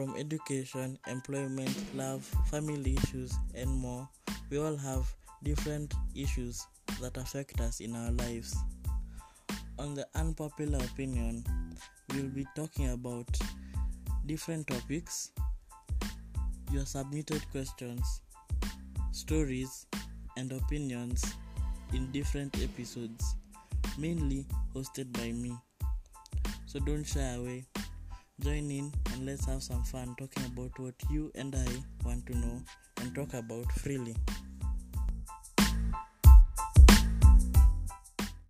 From education, employment, love, family issues, and more, we all have different issues that affect us in our lives. On the unpopular opinion, we'll be talking about different topics, your submitted questions, stories, and opinions in different episodes, mainly hosted by me. So don't shy away. Join in and let's have some fun talking about what you and I want to know and talk about freely.